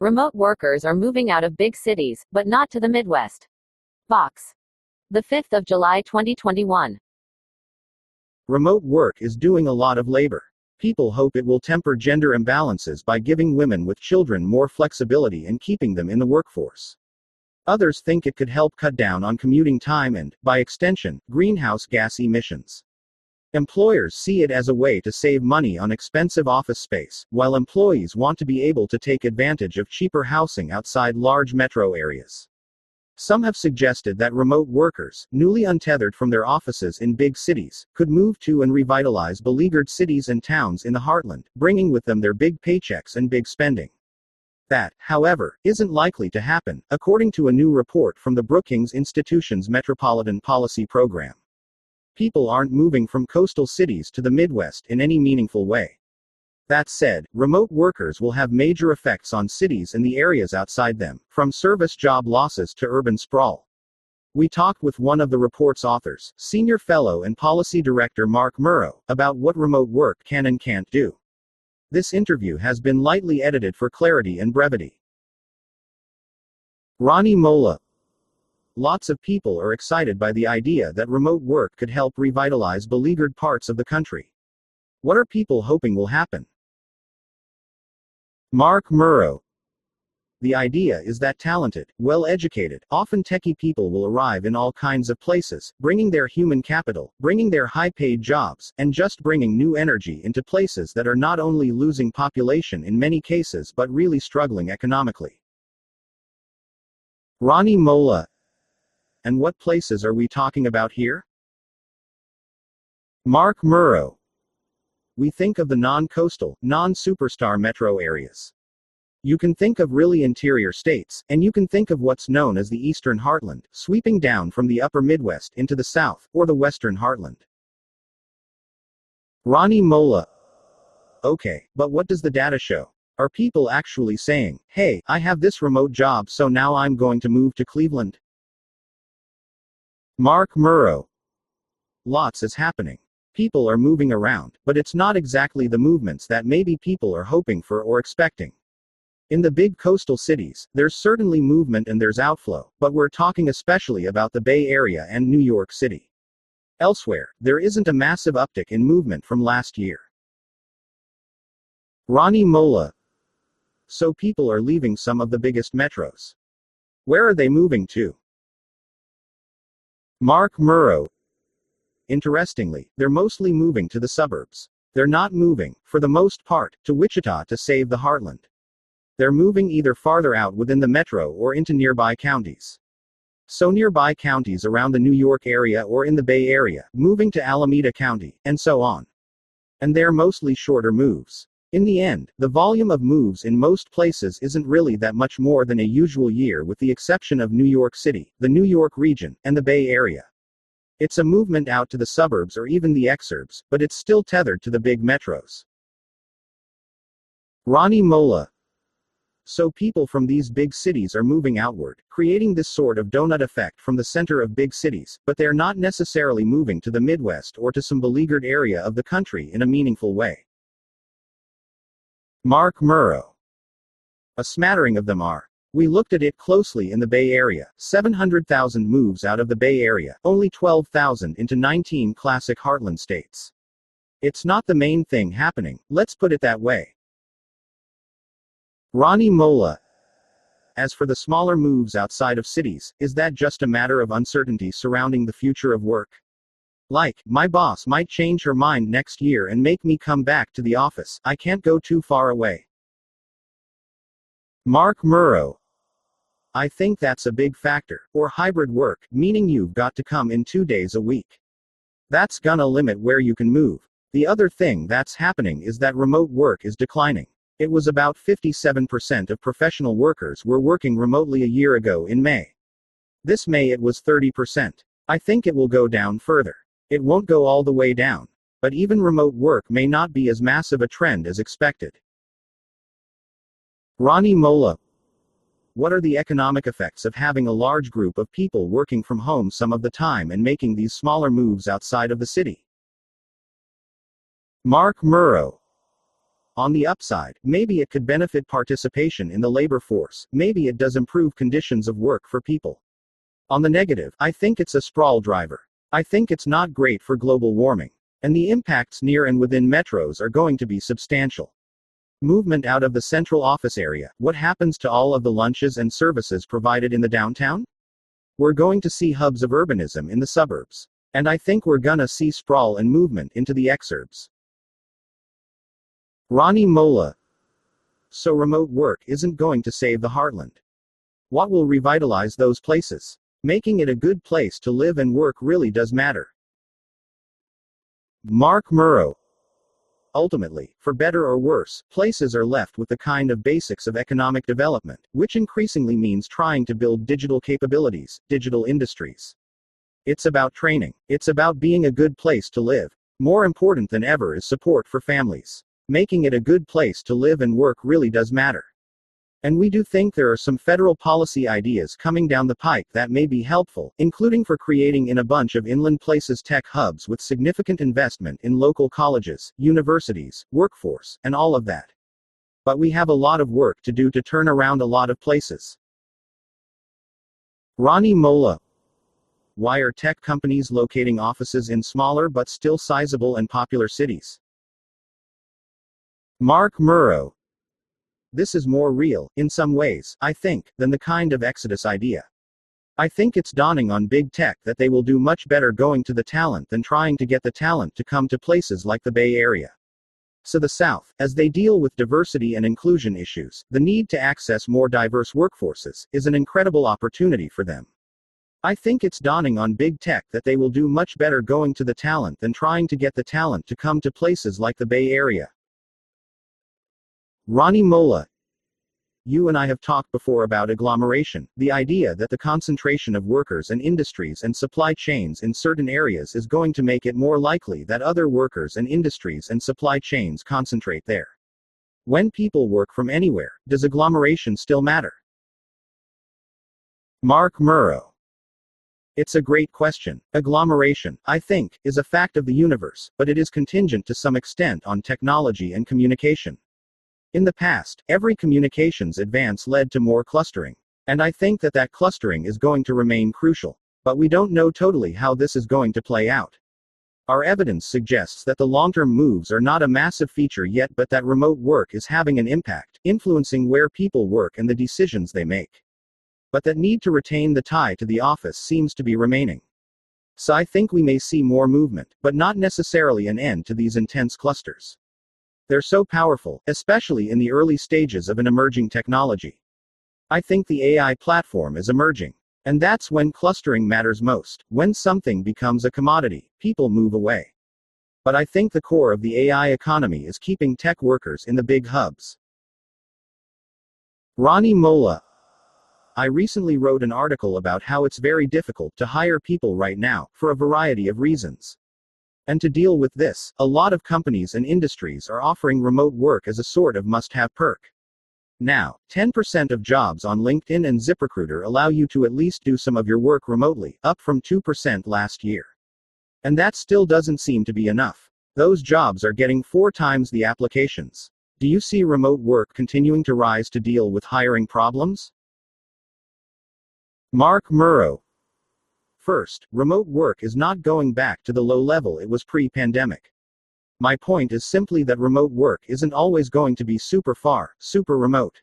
Remote workers are moving out of big cities, but not to the Midwest. Vox. The 5th of July 2021. Remote work is doing a lot of labor. People hope it will temper gender imbalances by giving women with children more flexibility and keeping them in the workforce. Others think it could help cut down on commuting time and, by extension, greenhouse gas emissions. Employers see it as a way to save money on expensive office space, while employees want to be able to take advantage of cheaper housing outside large metro areas. Some have suggested that remote workers, newly untethered from their offices in big cities, could move to and revitalize beleaguered cities and towns in the heartland, bringing with them their big paychecks and big spending. That, however, isn't likely to happen, according to a new report from the Brookings Institution's Metropolitan Policy Program. People aren't moving from coastal cities to the Midwest in any meaningful way. That said, remote workers will have major effects on cities and the areas outside them, from service job losses to urban sprawl. We talked with one of the report's authors, Senior Fellow and Policy Director Mark Muro, about what remote work can and can't do. This interview has been lightly edited for clarity and brevity. Rani Molla, Lots of people are excited by the idea that remote work could help revitalize beleaguered parts of the country. What are people hoping will happen? Mark Muro. The idea is that talented, well educated, often techie people will arrive in all kinds of places, bringing their human capital, bringing their high paid jobs, and just bringing new energy into places that are not only losing population in many cases but really struggling economically. Rani Molla, and what places are we talking about here? Mark Muro. We think of the non coastal, non superstar metro areas. You can think of really interior states, and you can think of what's known as the Eastern Heartland, sweeping down from the upper Midwest into the South, or the Western Heartland. Rani Molla. Okay, but what does the data show? Are people actually saying, hey, I have this remote job so now I'm going to move to Cleveland? Mark Muro. Lots is happening. People are moving around, but it's not exactly the movements that maybe people are hoping for or expecting. In the big coastal cities, there's certainly movement and there's outflow, but we're talking especially about the Bay Area and New York City. Elsewhere, there isn't a massive uptick in movement from last year. Rani Molla. So people are leaving some of the biggest metros. Where are they moving to? Mark Muro. Interestingly, they're mostly moving to the suburbs. They're not moving, for the most part, to Wichita to save the heartland. They're moving either farther out within the metro or into nearby counties. So nearby counties around the New York area or in the Bay Area, moving to Alameda County, and so on. And they're mostly shorter moves. In the end, the volume of moves in most places isn't really that much more than a usual year with the exception of New York City, the New York region, and the Bay Area. It's a movement out to the suburbs or even the exurbs, but it's still tethered to the big metros. Rani Molla. So people from these big cities are moving outward, creating this sort of donut effect from the center of big cities, but they're not necessarily moving to the Midwest or to some beleaguered area of the country in a meaningful way. Mark Muro. A smattering of them are. We looked at it closely in the Bay Area 700,000 moves out of the Bay Area, only 12,000 into 19 classic heartland states. It's not the main thing happening, let's put it that way. Rani Molla. As for the smaller moves outside of cities, is that just a matter of uncertainty surrounding the future of work? Like, my boss might change her mind next year and make me come back to the office. I can't go too far away. Mark Muro. I think that's a big factor. Or hybrid work, meaning you've got to come in two days a week. That's gonna limit where you can move. The other thing that's happening is that remote work is declining. It was about 57% of professional workers were working remotely a year ago in May. This May it was 30%. I think it will go down further. It won't go all the way down. But even remote work may not be as massive a trend as expected. Rani Molla. What are the economic effects of having a large group of people working from home some of the time and making these smaller moves outside of the city? Mark Muro. On the upside, maybe it could benefit participation in the labor force, maybe it does improve conditions of work for people. On the negative, I think it's a sprawl driver. I think it's not great for global warming. And the impacts near and within metros are going to be substantial. Movement out of the central office area. What happens to all of the lunches and services provided in the downtown? We're going to see hubs of urbanism in the suburbs. And I think we're gonna see sprawl and movement into the exurbs. Rani Molla. So remote work isn't going to save the heartland. What will revitalize those places? Making it a good place to live and work really does matter. Mark Muro. Ultimately, for better or worse, places are left with the kind of basics of economic development, which increasingly means trying to build digital capabilities, digital industries. It's about training. It's about being a good place to live. More important than ever is support for families. Making it a good place to live and work really does matter. And we do think there are some federal policy ideas coming down the pike that may be helpful, including for creating in a bunch of inland places tech hubs with significant investment in local colleges, universities, workforce, and all of that. But we have a lot of work to do to turn around a lot of places. Rani Molla. Why are tech companies locating offices in smaller but still sizable and popular cities? Mark Muro. This is more real, in some ways, I think, than the kind of Exodus idea. I think it's dawning on big tech that they will do much better going to the talent than trying to get the talent to come to places like the Bay Area. So the South, as they deal with diversity and inclusion issues, the need to access more diverse workforces, is an incredible opportunity for them. I think it's dawning on big tech that they will do much better going to the talent than trying to get the talent to come to places like the Bay Area. Rani Molla. You and I have talked before about agglomeration, the idea that the concentration of workers and industries and supply chains in certain areas is going to make it more likely that other workers and industries and supply chains concentrate there. When people work from anywhere, does agglomeration still matter? Mark Muro. It's a great question. Agglomeration, I think, is a fact of the universe, but it is contingent to some extent on technology and communication. In the past, every communications advance led to more clustering. And I think that that clustering is going to remain crucial. But we don't know totally how this is going to play out. Our evidence suggests that the long term moves are not a massive feature yet, but that remote work is having an impact, influencing where people work and the decisions they make. But that need to retain the tie to the office seems to be remaining. So I think we may see more movement, but not necessarily an end to these intense clusters. They're so powerful, especially in the early stages of an emerging technology. I think the AI platform is emerging. And that's when clustering matters most. When something becomes a commodity, people move away. But I think the core of the AI economy is keeping tech workers in the big hubs. Rani Molla. I recently wrote an article about how it's very difficult to hire people right now, for a variety of reasons. And to deal with this, a lot of companies and industries are offering remote work as a sort of must have perk. Now, 10% of jobs on LinkedIn and ZipRecruiter allow you to at least do some of your work remotely, up from 2% last year. And that still doesn't seem to be enough. Those jobs are getting four times the applications. Do you see remote work continuing to rise to deal with hiring problems? Mark Muro, First, remote work is not going back to the low level it was pre pandemic. My point is simply that remote work isn't always going to be super far, super remote.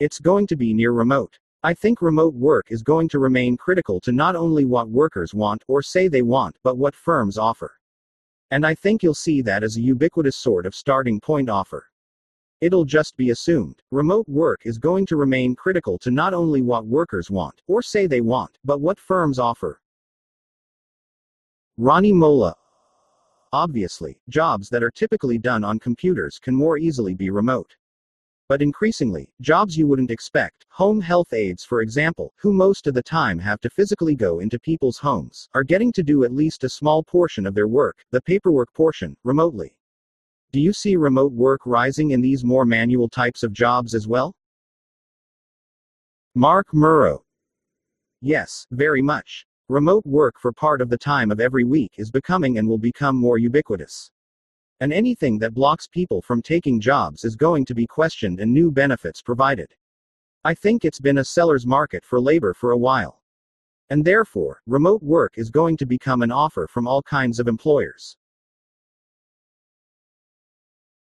It's going to be near remote. I think remote work is going to remain critical to not only what workers want or say they want, but what firms offer. And I think you'll see that as a ubiquitous sort of starting point offer. It'll just be assumed. Remote work is going to remain critical to not only what workers want, or say they want, but what firms offer. Rani Molla. Obviously, jobs that are typically done on computers can more easily be remote. But increasingly, jobs you wouldn't expect, home health aides for example, who most of the time have to physically go into people's homes, are getting to do at least a small portion of their work, the paperwork portion, remotely. Do you see remote work rising in these more manual types of jobs as well? Mark Muro. Yes, very much. Remote work for part of the time of every week is becoming and will become more ubiquitous. And anything that blocks people from taking jobs is going to be questioned and new benefits provided. I think it's been a seller's market for labor for a while. And therefore, remote work is going to become an offer from all kinds of employers.